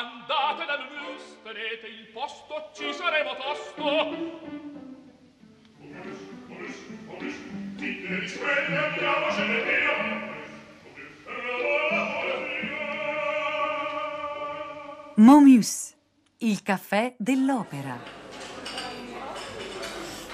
andate dal mus tenete il posto ci saremo tosto Momus, il caffè dell'opera.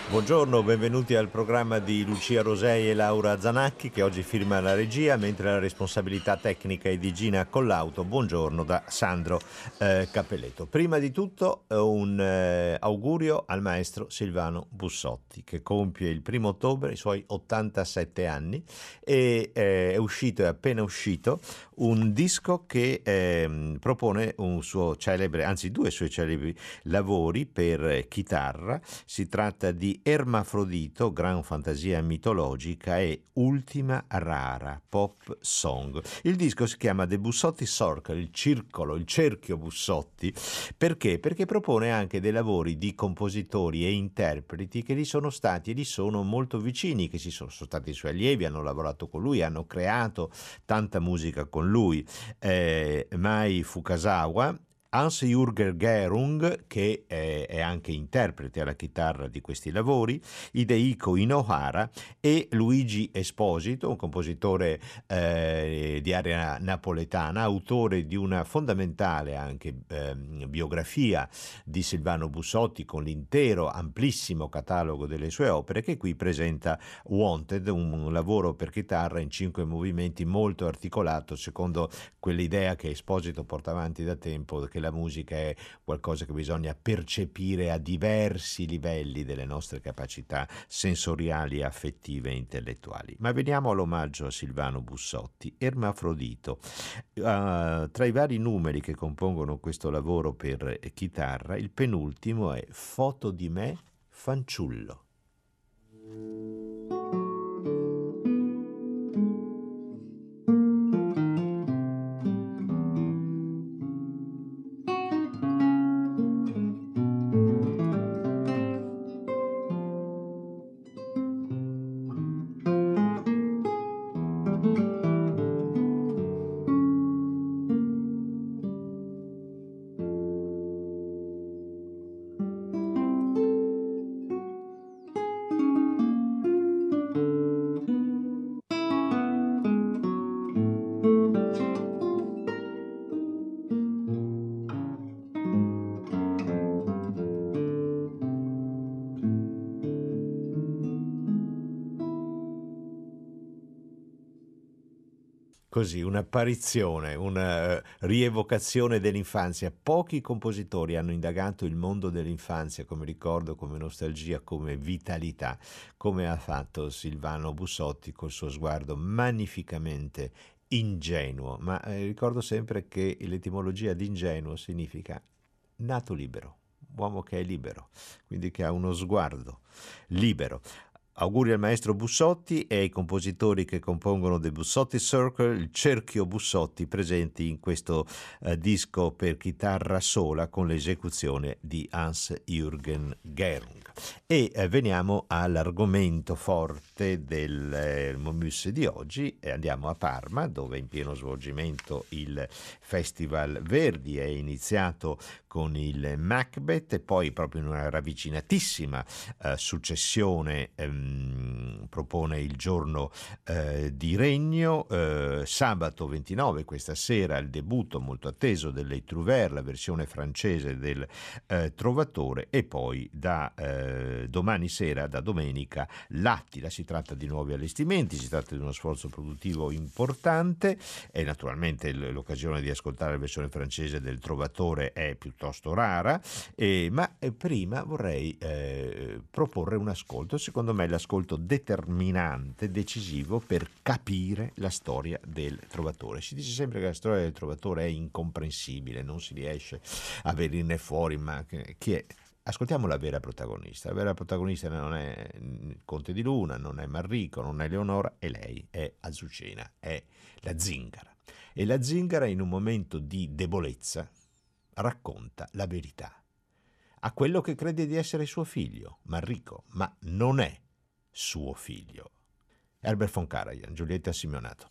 Buongiorno, benvenuti al programma di Lucia Rosei e Laura Zanacchi che oggi firma la regia, mentre la responsabilità tecnica è di Gina Collauto. Buongiorno da Sandro eh, Cappelletto. Prima di tutto eh, un eh, augurio al maestro Silvano Bussotti che compie il primo ottobre i suoi 87 anni e eh, è uscito, è appena uscito, un disco che ehm, propone un suo celebre, anzi due suoi celebri lavori per chitarra. Si tratta di Ermafrodito, gran fantasia mitologica e Ultima rara pop song. Il disco si chiama The Bussotti Circle, il circolo, il cerchio Bussotti. Perché? Perché propone anche dei lavori di compositori e interpreti che gli sono stati e gli sono molto vicini, che si sono, sono stati suoi allievi, hanno lavorato con lui, hanno creato tanta musica con lui. Eh, Mai Fukasawa Hans-Jürger Gerung, che è anche interprete alla chitarra di questi lavori, Hidehiko Inohara e Luigi Esposito, un compositore eh, di area napoletana, autore di una fondamentale anche eh, biografia di Silvano Bussotti con l'intero amplissimo catalogo delle sue opere, che qui presenta Wanted, un lavoro per chitarra in cinque movimenti molto articolato secondo quell'idea che Esposito porta avanti da tempo, che la musica è qualcosa che bisogna percepire a diversi livelli delle nostre capacità sensoriali, affettive e intellettuali. Ma veniamo all'omaggio a Silvano Bussotti, Ermafrodito. Uh, tra i vari numeri che compongono questo lavoro per chitarra, il penultimo è Foto di me, fanciullo. Così un'apparizione, una eh, rievocazione dell'infanzia. Pochi compositori hanno indagato il mondo dell'infanzia come ricordo, come nostalgia, come vitalità, come ha fatto Silvano Bussotti col suo sguardo magnificamente ingenuo, ma eh, ricordo sempre che l'etimologia di ingenuo significa nato libero, uomo che è libero, quindi che ha uno sguardo libero. Auguri al maestro Bussotti e ai compositori che compongono The Bussotti Circle, il cerchio Bussotti presenti in questo eh, disco per chitarra sola con l'esecuzione di Hans-Jürgen Gerung. E eh, veniamo all'argomento forte del eh, Momus di oggi e andiamo a Parma dove è in pieno svolgimento il Festival Verdi è iniziato con il Macbeth e poi proprio in una ravvicinatissima eh, successione ehm, propone il giorno eh, di regno, eh, sabato 29 questa sera il debutto molto atteso delle Trouvert, la versione francese del eh, Trovatore e poi da eh, domani sera, da domenica, l'Attila, si tratta di nuovi allestimenti, si tratta di uno sforzo produttivo importante e naturalmente l'occasione di ascoltare la versione francese del Trovatore è piuttosto piuttosto rara, eh, ma eh, prima vorrei eh, proporre un ascolto, secondo me l'ascolto determinante, decisivo per capire la storia del trovatore. Si dice sempre che la storia del trovatore è incomprensibile, non si riesce a venirne fuori, ma chi è? Ascoltiamo la vera protagonista. La vera protagonista non è Conte di Luna, non è Marrico, non è Leonora, è lei, è Azucena, è la zingara. E la zingara in un momento di debolezza, racconta la verità a quello che crede di essere suo figlio, Marrico, ma non è suo figlio. Herbert von Karajan, Giulietta Simeonato.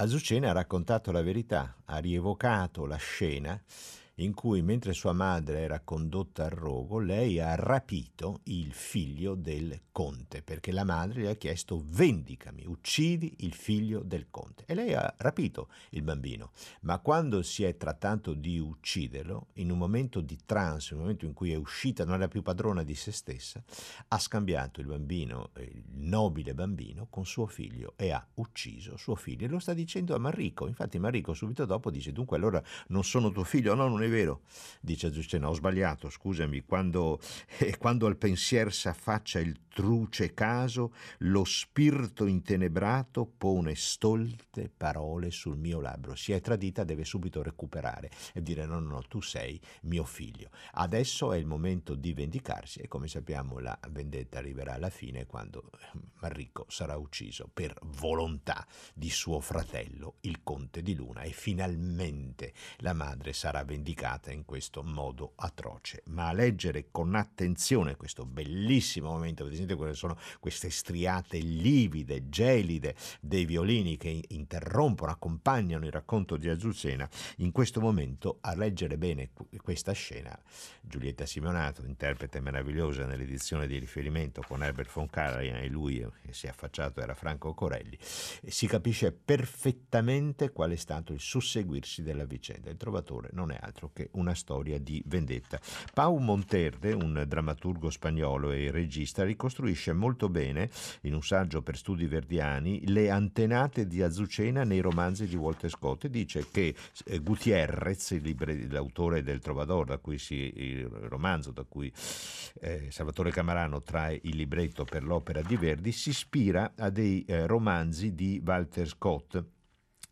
Azucena ha raccontato la verità, ha rievocato la scena in cui mentre sua madre era condotta al rogo, lei ha rapito il figlio del conte, perché la madre gli ha chiesto vendicami, uccidi il figlio del conte. E lei ha rapito il bambino, ma quando si è trattato di ucciderlo, in un momento di trance, in un momento in cui è uscita, non era più padrona di se stessa, ha scambiato il bambino, il nobile bambino, con suo figlio e ha ucciso suo figlio. E lo sta dicendo a Marrico, infatti Marrico subito dopo dice, dunque allora non sono tuo figlio, no, non è vero, dice Azucena, ho sbagliato, scusami, quando, eh, quando al pensier s'affaccia il truce caso, lo spirito intenebrato pone stolte parole sul mio labbro. Si è tradita, deve subito recuperare e dire no, no, no, tu sei mio figlio. Adesso è il momento di vendicarsi e come sappiamo la vendetta arriverà alla fine quando Manrico sarà ucciso per volontà di suo fratello, il conte di Luna, e finalmente la madre sarà vendicata in questo modo atroce. Ma a leggere con attenzione questo bellissimo momento, vedete quelle sono queste striate livide, gelide dei violini che interrompono, accompagnano il racconto di Azucena, in questo momento a leggere bene questa scena, Giulietta Simonato, interprete meravigliosa nell'edizione di riferimento con Herbert von Karajan e lui che si è affacciato era Franco Corelli, si capisce perfettamente qual è stato il susseguirsi della vicenda. Il trovatore non è altro che una storia di vendetta. Pau Monterde, un drammaturgo spagnolo e regista, ricostruisce molto bene, in un saggio per studi verdiani, le antenate di Azucena nei romanzi di Walter Scott. Dice che eh, Gutierrez, l'autore del Trovador, da cui si, il romanzo da cui eh, Salvatore Camarano trae il libretto per l'opera di Verdi, si ispira a dei eh, romanzi di Walter Scott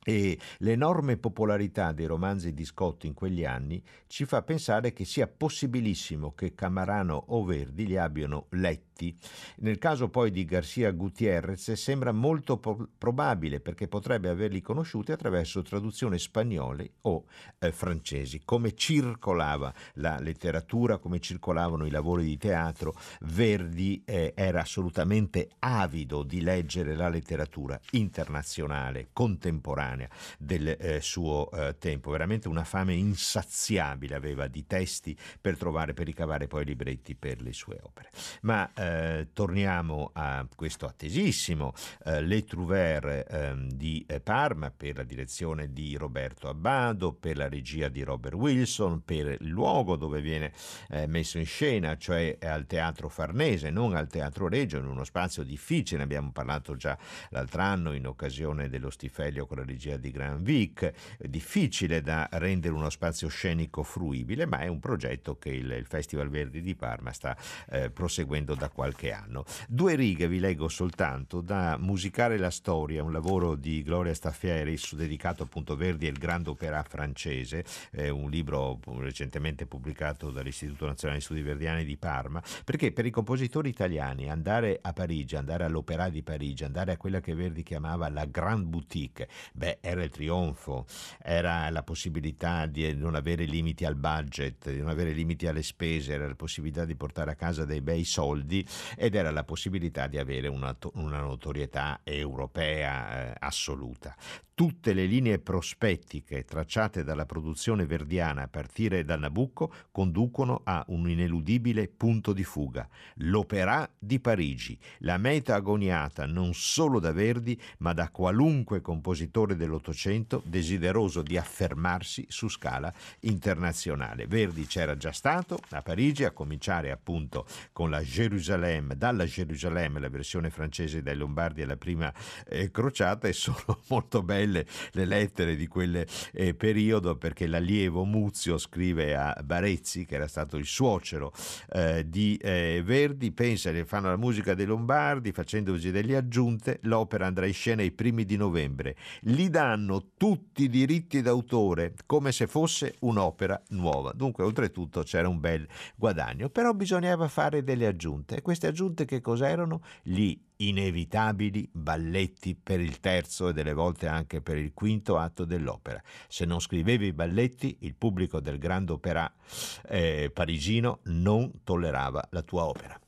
e l'enorme popolarità dei romanzi di Scott in quegli anni ci fa pensare che sia possibilissimo che Camarano o Verdi li abbiano letti diritti. Nel caso poi di Garcia Gutierrez sembra molto po- probabile perché potrebbe averli conosciuti attraverso traduzioni spagnole o eh, francesi. Come circolava la letteratura, come circolavano i lavori di teatro, Verdi eh, era assolutamente avido di leggere la letteratura internazionale, contemporanea del eh, suo eh, tempo. Veramente una fame insaziabile aveva di testi per trovare, per ricavare poi libretti per le sue opere. Ma eh, torniamo a questo attesissimo eh, Le Trouvert eh, di Parma per la direzione di Roberto Abbado, per la regia di Robert Wilson, per il luogo dove viene eh, messo in scena, cioè al Teatro Farnese, non al Teatro Regio, in uno spazio difficile, ne abbiamo parlato già l'altro anno in occasione dello Stifelio con la regia di Gran Vic, difficile da rendere uno spazio scenico fruibile, ma è un progetto che il, il Festival Verdi di Parma sta eh, proseguendo da qualche anno. Due righe vi leggo soltanto da Musicare la storia, un lavoro di Gloria Staffieri dedicato appunto a Verdi e il grande opera francese, eh, un libro recentemente pubblicato dall'Istituto Nazionale di Studi Verdiani di Parma, perché per i compositori italiani andare a Parigi, andare all'Opera di Parigi, andare a quella che Verdi chiamava la Grande Boutique, beh, era il trionfo, era la possibilità di non avere limiti al budget, di non avere limiti alle spese, era la possibilità di portare a casa dei bei soldi ed era la possibilità di avere una, una notorietà europea eh, assoluta tutte le linee prospettiche tracciate dalla produzione verdiana a partire da Nabucco conducono a un ineludibile punto di fuga, l'Opéra di Parigi, la meta agoniata non solo da Verdi ma da qualunque compositore dell'Ottocento desideroso di affermarsi su scala internazionale. Verdi c'era già stato a Parigi, a cominciare appunto con la Gerusalemme, dalla Gerusalemme, la versione francese dai Lombardi alla prima eh, crociata e sono molto belle belle le lettere di quel eh, periodo perché l'allievo Muzio scrive a Barezzi, che era stato il suocero eh, di eh, Verdi, pensa che fanno la musica dei Lombardi facendosi delle aggiunte, l'opera andrà in scena i primi di novembre. Gli danno tutti i diritti d'autore come se fosse un'opera nuova. Dunque, oltretutto c'era un bel guadagno, però bisognava fare delle aggiunte. E queste aggiunte che cos'erano? Gli inevitabili balletti per il terzo e delle volte anche per il quinto atto dell'opera. Se non scrivevi i balletti, il pubblico del Grand Opéra eh, parigino non tollerava la tua opera.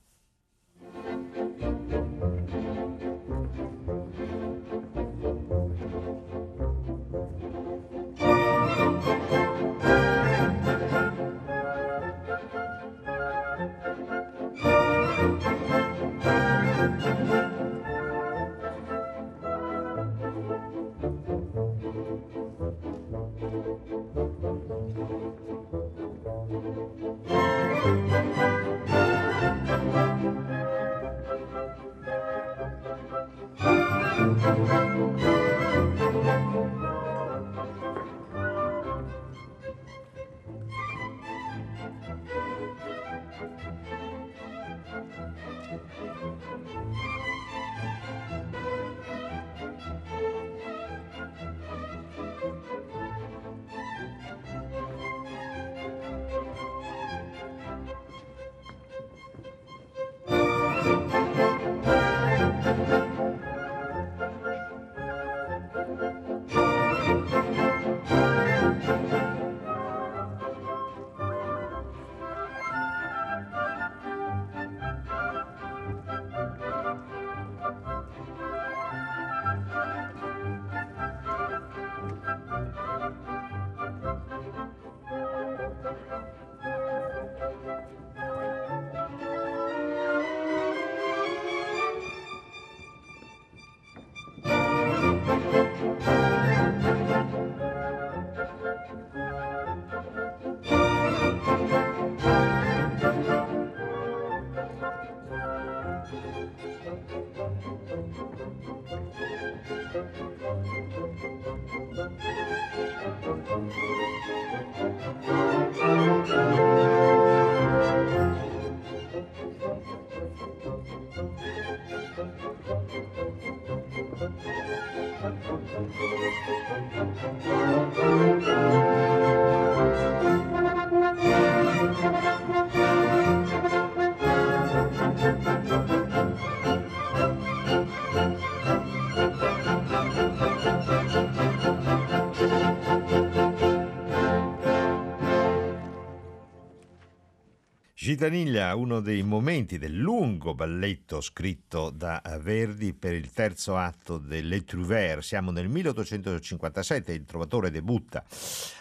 Gitaniglia, uno dei momenti del lungo balletto scritto da Verdi per il terzo atto delle Trouvères. Siamo nel 1857, il Trovatore debutta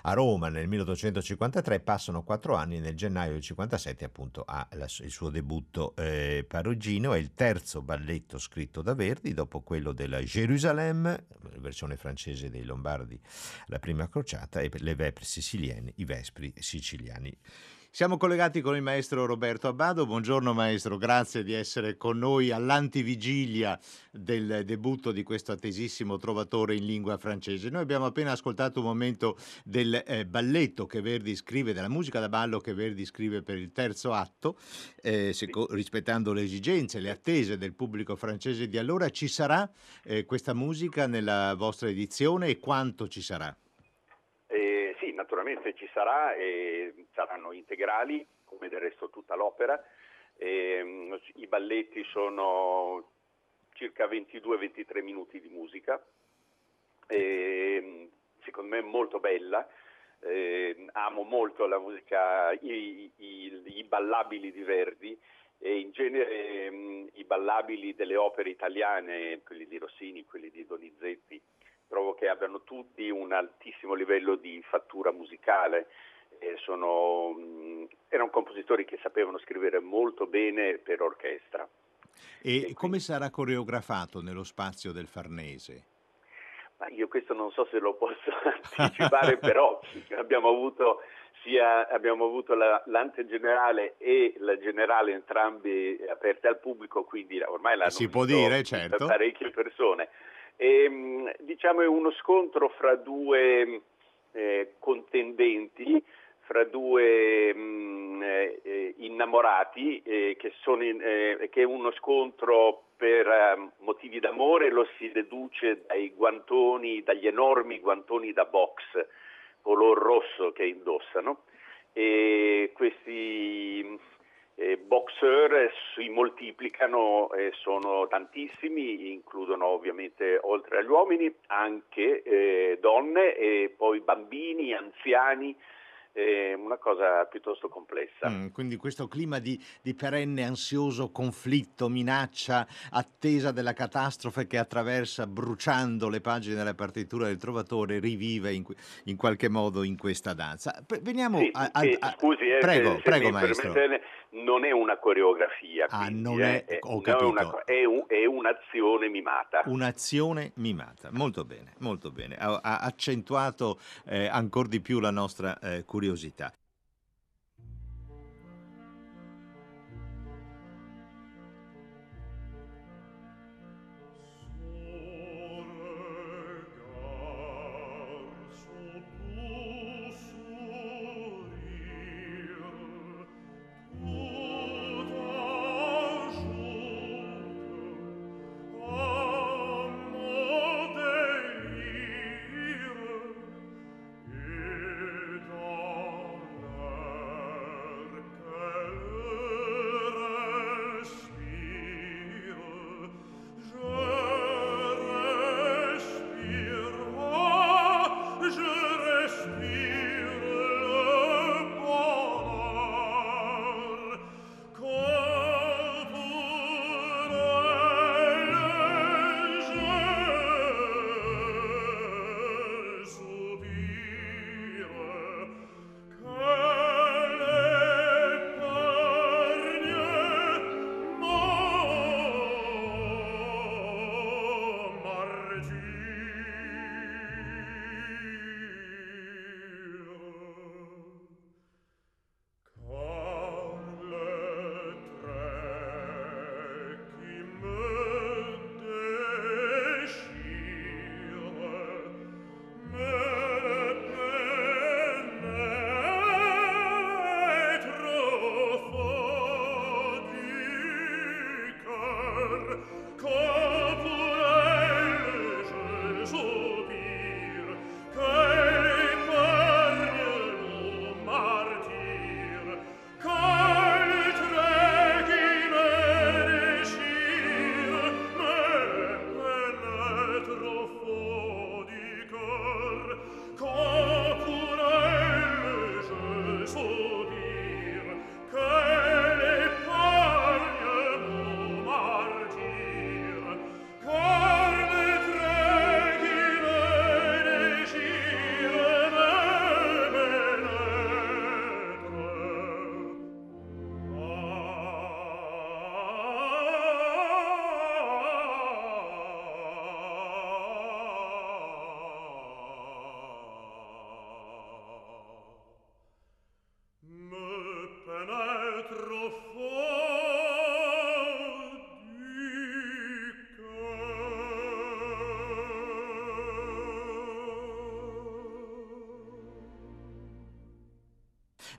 a Roma nel 1853, passano quattro anni e nel gennaio del 57 appunto ha il suo debutto eh, parigino. È il terzo balletto scritto da Verdi dopo quello della Gerusalemme, versione francese dei Lombardi, la prima crociata, e le Vespri siciliane, i Vespri siciliani. Siamo collegati con il maestro Roberto Abbado. Buongiorno maestro, grazie di essere con noi all'antivigilia del debutto di questo attesissimo trovatore in lingua francese. Noi abbiamo appena ascoltato un momento del eh, balletto che Verdi scrive, della musica da ballo che Verdi scrive per il terzo atto, eh, seco- rispettando le esigenze, le attese del pubblico francese di allora. Ci sarà eh, questa musica nella vostra edizione e quanto ci sarà? Naturalmente ci sarà e saranno integrali, come del resto tutta l'opera. E, mm, I balletti sono circa 22-23 minuti di musica, e, mm, secondo me molto bella. Eh, amo molto la musica, i, i, i, ballabili di Verdi e in genere mh, mm, i ballabili delle opere italiane, quelli di Rossini, quelli di Donizetti, trovo che abbiano tutti un altissimo livello di fattura musicale. Sono, mm, erano compositori che sapevano scrivere molto bene per orchestra. E, e come sarà coreografato nello spazio del Farnese? Ma io questo non so se lo posso anticipare, però abbiamo avuto sia abbiamo avuto la, l'ante generale e la generale entrambi aperte al pubblico, quindi ormai l'hanno si può dire, certo. parecchie persone. E, ehm, diciamo è uno scontro fra due eh, contendenti, fra due mh, mm, eh, innamorati, eh, che, in, eh, che, è uno scontro per uh, motivi d'amore, lo si deduce dai guantoni, dagli enormi guantoni da box color rosso che indossano. E questi eh, boxer si moltiplicano e sono tantissimi, includono ovviamente oltre agli uomini anche eh, donne e poi bambini, anziani, una cosa piuttosto complessa. Mm, quindi questo clima di, di, perenne ansioso conflitto, minaccia, attesa della catastrofe che attraversa bruciando le pagine della partitura del Trovatore rivive in, in qualche modo in questa danza. Veniamo sì, a, a, a, Scusi, eh, prego, se, prego se maestro. Non è una coreografia, ah, quindi, non è, eh, ho capito. È, una, è, un, è, un'azione mimata. Un'azione mimata, molto bene, molto bene. Ha, ha accentuato eh, ancora di più la nostra eh, curiosità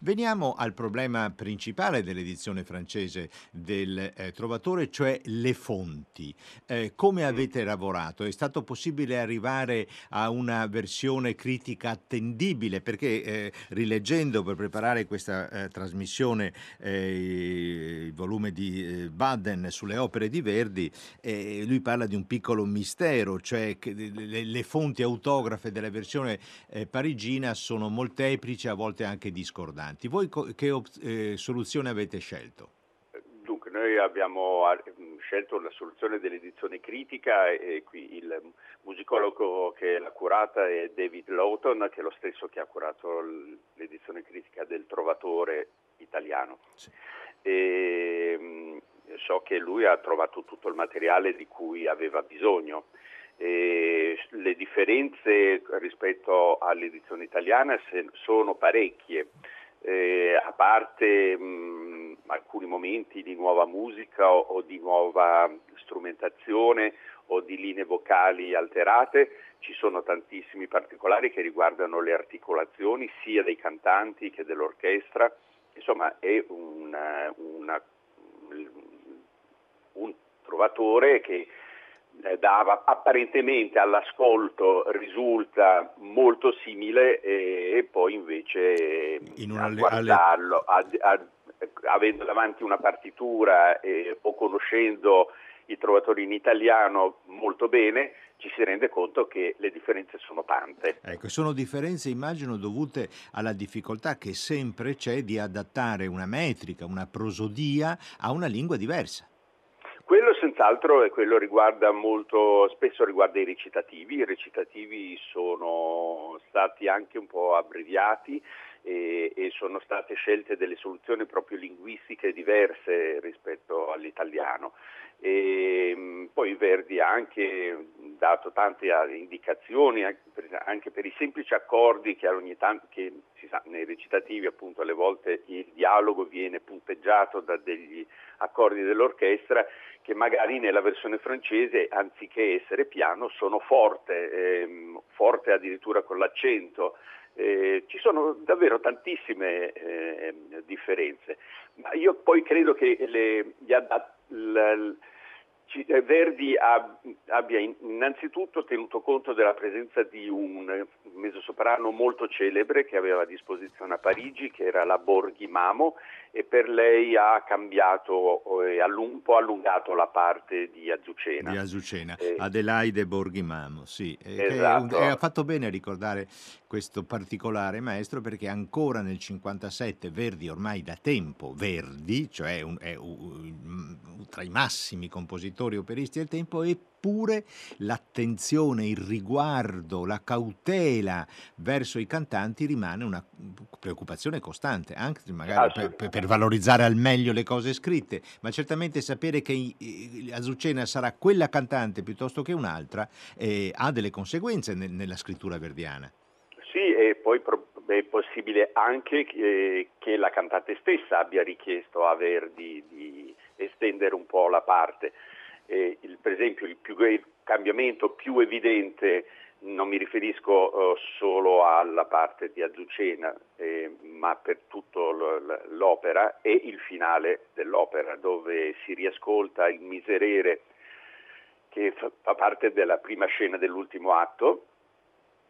Veniamo al problema principale dell'edizione francese del eh, Trovatore, cioè le fonti. Eh, come avete lavorato? È stato possibile arrivare a una versione critica attendibile? Perché eh, rileggendo per preparare questa eh, trasmissione eh, il volume di eh, Baden sulle opere di Verdi, lui parla di un piccolo mistero, cioè che le, le fonti autografe della versione parigina sono molteplici, a volte anche discordanti. Voi che eh, soluzione avete scelto? Dunque, noi abbiamo scelto la soluzione dell'edizione critica e qui il musicologo che l'ha curata è David Lawton, che è lo stesso che ha curato l'edizione critica del Trovatore italiano. Sì. E, so che lui ha trovato tutto il materiale di cui aveva bisogno. E le differenze rispetto all'edizione italiana sono parecchie, eh, a parte mh, alcuni momenti di nuova musica o, o, di nuova strumentazione o di linee vocali alterate, ci sono tantissimi particolari che riguardano le articolazioni sia dei cantanti che dell'orchestra, insomma è una, una, un trovatore che eh, dava apparentemente all'ascolto risulta molto simile e, e poi invece a guardarlo, a, a, avendo davanti una partitura eh, o conoscendo i trovatori in italiano molto bene, ci si rende conto che le differenze sono tante. Ecco, sono differenze immagino dovute alla difficoltà che sempre c'è di adattare una metrica, una prosodia a una lingua diversa. Quello senz'altro e quello riguarda molto, spesso riguarda i recitativi, i recitativi sono stati anche un po' abbreviati e, e sono state scelte delle soluzioni proprio linguistiche diverse rispetto all'italiano. E, mm, poi Verdi ha anche dato tante indicazioni anche per i semplici accordi che ogni tanto che si sa, nei recitativi appunto alle volte il dialogo viene punteggiato da degli accordi dell'orchestra che magari nella versione francese anziché essere piano sono forte, ehm, forte addirittura con l'accento. Eh, ci sono davvero tantissime eh, differenze, ma io poi credo che le, gli adat- l- eh, Verdi abbia innanzitutto tenuto conto della presenza di un mezzosoprano molto celebre che aveva a disposizione a Parigi, che era la Borghi Mamo, e per lei ha cambiato e un po' allungato la parte di Azucena. Di Azucena, eh, Adelaide Borghi Mamo, sì. Esatto. E ha fatto bene a ricordare questo particolare maestro perché ancora nel 57 Verdi ormai da tempo, Verdi, cioè un, è un, tra i massimi compositori operisti del tempo, eppure l'attenzione, il riguardo, la cautela verso i cantanti rimane una preoccupazione costante, anche magari per, per, valorizzare al meglio le cose scritte, ma certamente sapere che Azucena sarà quella cantante piuttosto che un'altra eh, ha delle conseguenze nel, nella scrittura verdiana. Sì, e poi è possibile anche che, che, la cantante stessa abbia richiesto a Verdi di estendere un po' la parte. Eh, il, per esempio il, più, cambiamento più evidente, non mi riferisco uh, solo alla parte di Azucena, eh, ma per tutta l'opera, è il finale dell'opera, dove si riascolta il miserere che fa parte della prima scena dell'ultimo atto,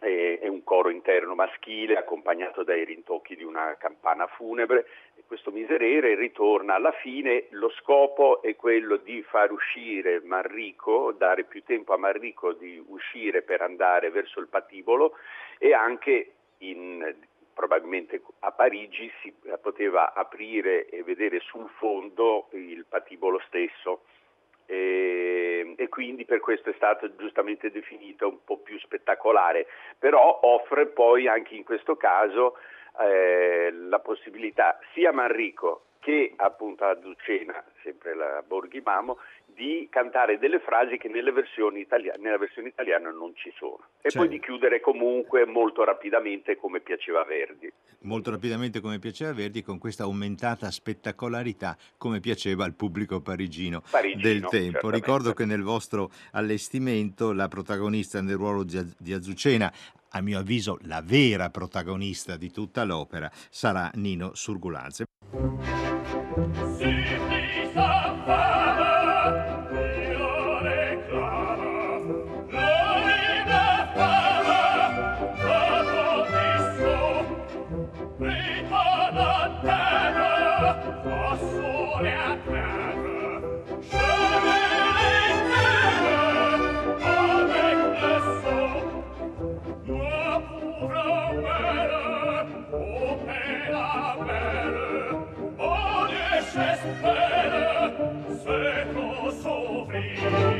è un coro interno maschile accompagnato dai rintocchi di una campana funebre. Questo miserere ritorna alla fine, lo scopo è quello di far uscire Manrico, dare più tempo a Manrico di uscire per andare verso il patibolo. E anche in, probabilmente a Parigi si poteva aprire e vedere sul fondo il patibolo stesso e, e, quindi per questo è stato giustamente definito un po' più spettacolare, però offre poi anche in questo caso eh, la possibilità sia a Manrico che appunto a Zucena, sempre la Borghi Mamo, di cantare delle frasi che nelle versioni italiane, nella versione italiana non ci sono. E cioè, poi di chiudere comunque molto rapidamente come piaceva Verdi. Molto rapidamente come piaceva Verdi, con questa aumentata spettacolarità come piaceva al pubblico parigino, parigino del tempo. Certamente. Ricordo che nel vostro allestimento la protagonista nel ruolo di Azucena a mio avviso la vera protagonista di tutta l'opera, sarà Nino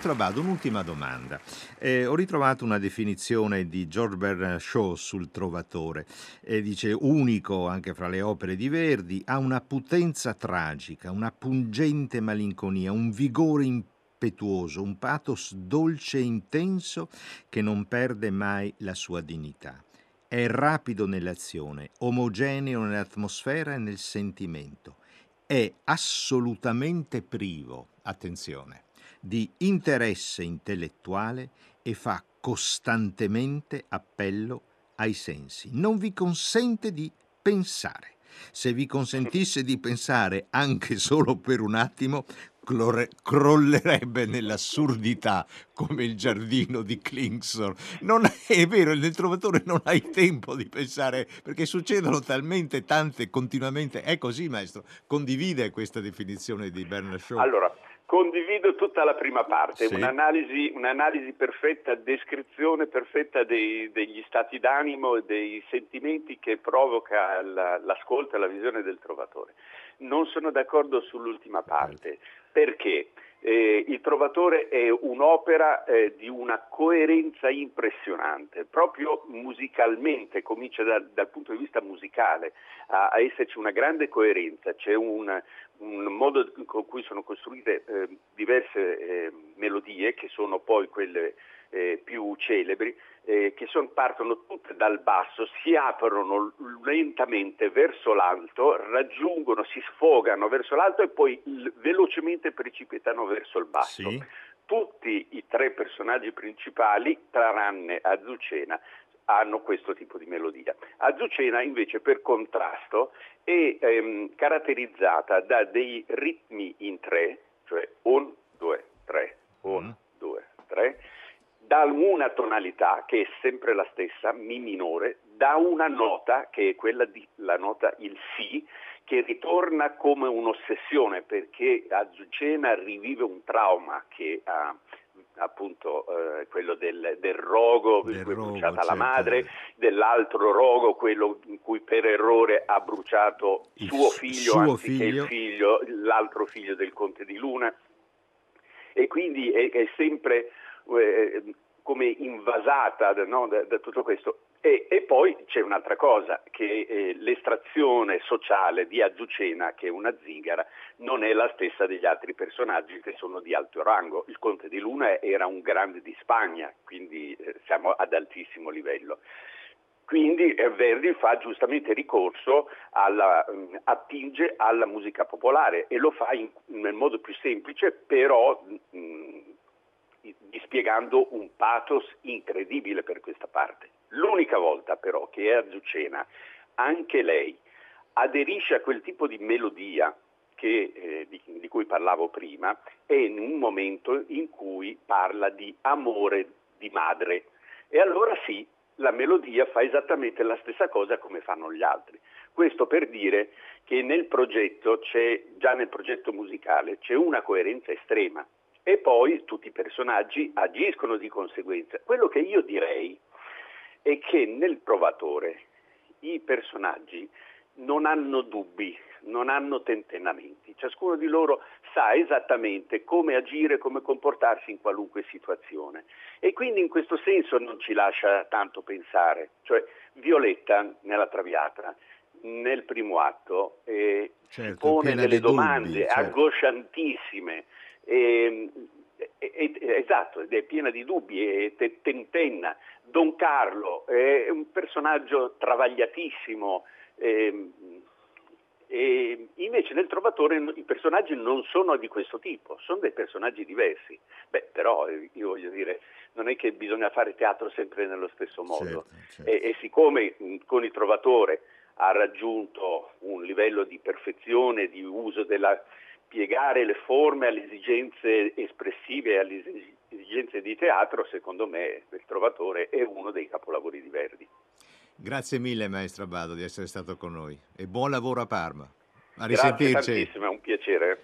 Maestro Abad, un'ultima domanda. Eh, ho ritrovato una definizione di George Bernard Shaw sul Trovatore. Eh, dice unico anche fra le opere di Verdi, ha una potenza tragica, una pungente malinconia, un vigore impetuoso, un pathos dolce e intenso che non perde mai la sua dignità. È rapido nell'azione, omogeneo nell'atmosfera e nel sentimento. È assolutamente privo, attenzione, di interesse intellettuale e fa costantemente appello ai sensi. Non vi consente di pensare. Se vi consentisse di pensare anche solo per un attimo, crollerebbe nell'assurdità come il giardino di Klingsor. Non è, vero, nel trovatore non hai tempo di pensare perché succedono talmente tante continuamente. È così, maestro. Condivide questa definizione di Bernard Shaw? Allora, Condivido tutta la prima parte, sì. un'analisi, un'analisi, perfetta, descrizione perfetta dei, degli stati d'animo e dei sentimenti che provoca la, l'ascolto e la visione del trovatore. Non sono d'accordo sull'ultima parte, perché eh, il Trovatore è un'opera eh, di una coerenza impressionante, proprio musicalmente, comincia da, dal punto di vista musicale. A, a, esserci una grande coerenza, c'è un un modo con cui sono costruite eh, diverse eh, melodie, che sono poi quelle eh, più celebri, eh, che son, partono tutte dal basso, si aprono lentamente verso l'alto, raggiungono, si sfogano verso l'alto e poi l- velocemente precipitano verso il basso. Sì. Tutti i tre personaggi principali, tranne Azucena, hanno questo tipo di melodia. Azucena invece per contrasto è ehm, caratterizzata da dei ritmi in tre, cioè 1, 2, 3, 1, 2, 3, da una tonalità che è sempre la stessa, Mi minore, da una nota che è quella di la nota il Si, che ritorna come un'ossessione perché Azucena rivive un trauma che ha appunto eh, quello del, del rogo Del in cui è rogo, bruciata la certo. madre, dell'altro rogo, quello in cui per errore ha bruciato Il suo figlio suo anziché il figlio. figlio, l'altro figlio del conte di Luna. E quindi è, è sempre eh, come invasata no, da- da tutto questo. E, e poi c'è un'altra cosa, che eh, l'estrazione sociale di Azucena, che è una zingara, non è la stessa degli altri personaggi che sono di alto rango. Il conte di Luna era un grande di Spagna, quindi eh, siamo ad altissimo livello. Quindi eh, Verdi fa giustamente ricorso alla, mh, attinge alla musica popolare e lo fa in- nel modo più semplice, però mh, dispiegando un pathos incredibile per questa parte. L'unica volta però che Azucena, anche lei, aderisce a quel tipo di melodia che, eh, di, di cui parlavo prima è in un momento in cui parla di amore di madre. E allora sì, la melodia fa esattamente la stessa cosa come fanno gli altri. Questo per dire che nel progetto già nel progetto musicale, c'è una coerenza estrema e poi tutti i personaggi agiscono di conseguenza. Quello che io direi è che nel provatore i personaggi non hanno dubbi, non hanno tentennamenti, ciascuno di loro sa esattamente come agire, come comportarsi in qualunque situazione e quindi in questo senso non ci lascia tanto pensare, cioè Violetta nella Traviata nel primo atto eh, Certo, pone delle di dubbi, domande certo. angosciantissime, e, e- e- esatto, ed è piena di dubbi e te- tentenna. Don Carlo è un personaggio travagliatissimo. ehm, e invece nel Trovatore i personaggi non sono di questo tipo, sono dei personaggi diversi. Beh, però eh, io voglio dire, non è che bisogna fare teatro sempre nello stesso modo. Certo, certo. E, e siccome con il Trovatore ha raggiunto un livello di perfezione, di uso della piegare le forme alle esigenze espressive e alle esi- esigenze di teatro, secondo me il Trovatore è uno dei capolavori di Verdi. Grazie mille maestro Abbado di essere stato con noi e buon lavoro a Parma. A Grazie risentirci. tantissimo, è un piacere.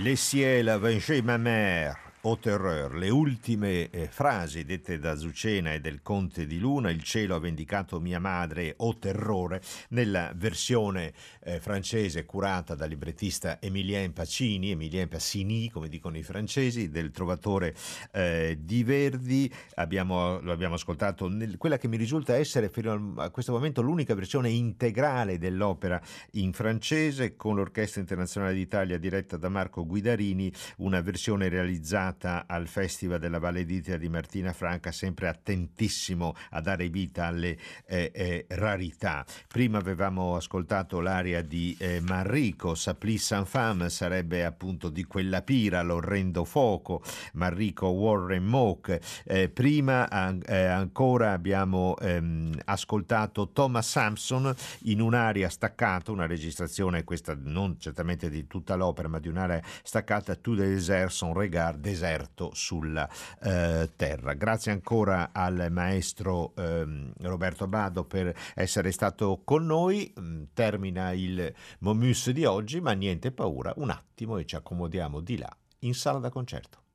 Le ciel a ma mère. Au terreur, le ultime eh, frasi dette da Zucena e del Conte di Luna, il cielo ha vendicato mia madre, o terrore, nella versione eh, francese curata dal librettista Emilien Pacini, Emilien Passini, come dicono i francesi, del trovatore eh, di Verdi. Abbiamo, lo abbiamo ascoltato, nel, quella che mi risulta essere fino a questo momento l'unica versione integrale dell'opera in francese, con l'Orchestra Internazionale d'Italia diretta da Marco Guidarini, una versione realizzata dedicata al Festival della Valle d'Italia di Martina Franca, sempre attentissimo a dare vita alle eh, eh, rarità. Prima avevamo ascoltato l'aria di eh, Manrico, Saplis San Fam sarebbe appunto di quella pira, l'orrendo fuoco, Manrico Warren Moke. Eh, prima an- eh, ancora abbiamo ehm, ascoltato Thomas Sampson in un'aria staccata, una registrazione questa non certamente di tutta l'opera, ma di un'area staccata, Tout des airs son regard des deserto sulla eh, terra. Grazie ancora al maestro ehm, Roberto Bado per essere stato con noi. Mm, termina il Momus di oggi, ma niente paura, un attimo e ci accomodiamo di là in sala da concerto.